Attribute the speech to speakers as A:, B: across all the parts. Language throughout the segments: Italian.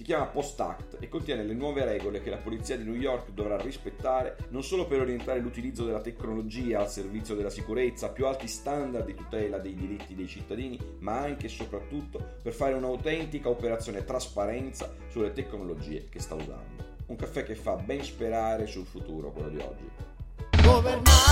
A: Si chiama Post Act e contiene le nuove regole che la polizia di New York dovrà rispettare non solo per orientare l'utilizzo della tecnologia al servizio della sicurezza, più alti standard di tutela dei diritti dei cittadini, ma anche e soprattutto per fare un'autentica operazione trasparenza sulle tecnologie che sta usando. Un caffè che fa ben sperare sul futuro, quello di oggi. Governare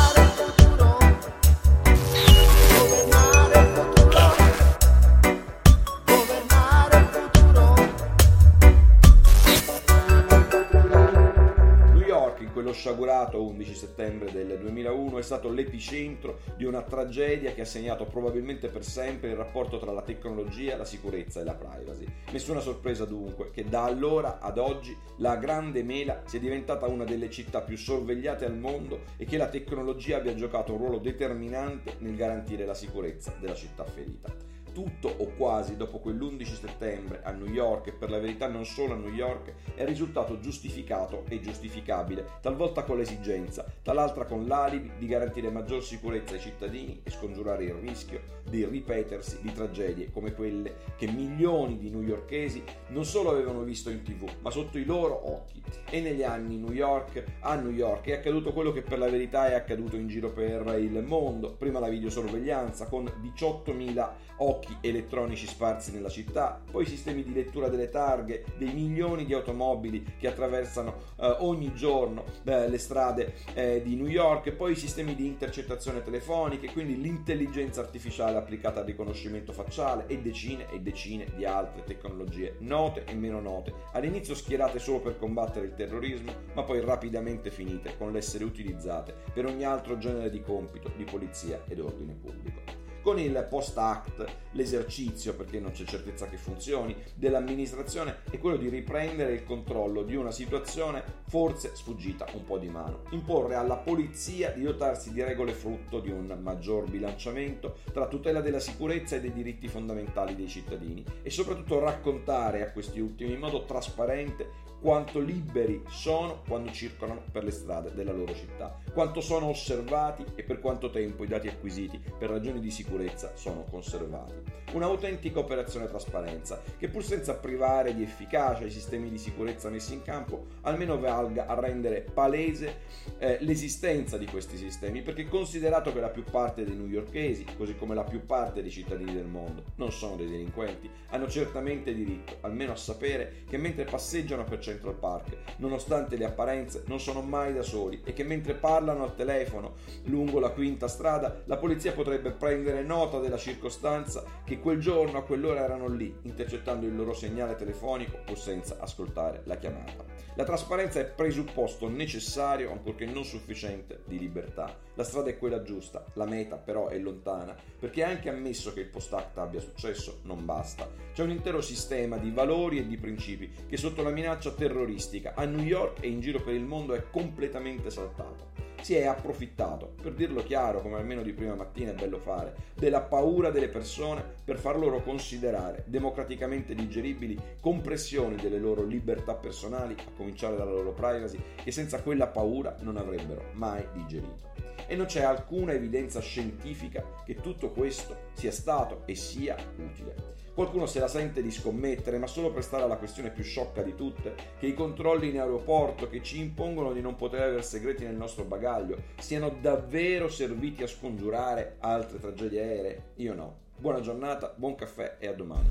A: sciagurato 11 settembre del 2001 è stato l'epicentro di una tragedia che ha segnato probabilmente per sempre il rapporto tra la tecnologia, la sicurezza e la privacy. Nessuna sorpresa dunque che da allora ad oggi la Grande Mela sia diventata una delle città più sorvegliate al mondo e che la tecnologia abbia giocato un ruolo determinante nel garantire la sicurezza della città ferita tutto o quasi dopo quell'11 settembre a New York e per la verità non solo a New York è risultato giustificato e giustificabile, talvolta con l'esigenza, tal'altra con l'alibi di garantire maggior sicurezza ai cittadini e scongiurare il rischio di ripetersi di tragedie come quelle che milioni di newyorkesi non solo avevano visto in tv ma sotto i loro occhi. E negli anni New York, a New York è accaduto quello che per la verità è accaduto in giro per il mondo, prima la videosorveglianza con 18.000 occhi blocchi elettronici sparsi nella città, poi sistemi di lettura delle targhe, dei milioni di automobili che attraversano eh, ogni giorno eh, le strade eh, di New York, poi sistemi di intercettazione telefonica, quindi l'intelligenza artificiale applicata al riconoscimento facciale e decine e decine di altre tecnologie note e meno note, all'inizio schierate solo per combattere il terrorismo, ma poi rapidamente finite con l'essere utilizzate per ogni altro genere di compito di polizia ed ordine pubblico. Con il post-act, l'esercizio, perché non c'è certezza che funzioni, dell'amministrazione è quello di riprendere il controllo di una situazione forse sfuggita un po' di mano. Imporre alla polizia di dotarsi di regole frutto di un maggior bilanciamento tra tutela della sicurezza e dei diritti fondamentali dei cittadini e soprattutto raccontare a questi ultimi in modo trasparente quanto liberi sono quando circolano per le strade della loro città, quanto sono osservati e per quanto tempo i dati acquisiti per ragioni di sicurezza sono conservati. Un'autentica operazione trasparenza che pur senza privare di efficacia i sistemi di sicurezza messi in campo, almeno valga a rendere palese eh, l'esistenza di questi sistemi, perché considerato che la più parte dei newyorkesi, così come la più parte dei cittadini del mondo, non sono dei delinquenti, hanno certamente diritto almeno a sapere che mentre passeggiano per Central Park, nonostante le apparenze, non sono mai da soli e che mentre parlano al telefono lungo la quinta strada, la polizia potrebbe prendere nota della circostanza che quel giorno a quell'ora erano lì, intercettando il loro segnale telefonico pur senza ascoltare la chiamata. La trasparenza è presupposto necessario, ancorché non sufficiente, di libertà. La strada è quella giusta, la meta però è lontana, perché anche ammesso che il post-act abbia successo, non basta. C'è un intero sistema di valori e di principi che sotto la minaccia terroristica a New York e in giro per il mondo è completamente saltato. Si è approfittato, per dirlo chiaro, come almeno di prima mattina è bello fare, della paura delle persone per far loro considerare democraticamente digeribili compressioni delle loro libertà personali, a cominciare dalla loro privacy, che senza quella paura non avrebbero mai digerito e non c'è alcuna evidenza scientifica che tutto questo sia stato e sia utile. Qualcuno se la sente di scommettere, ma solo per stare alla questione più sciocca di tutte, che i controlli in aeroporto che ci impongono di non poter avere segreti nel nostro bagaglio siano davvero serviti a scongiurare altre tragedie aeree? Io no. Buona giornata, buon caffè e a domani.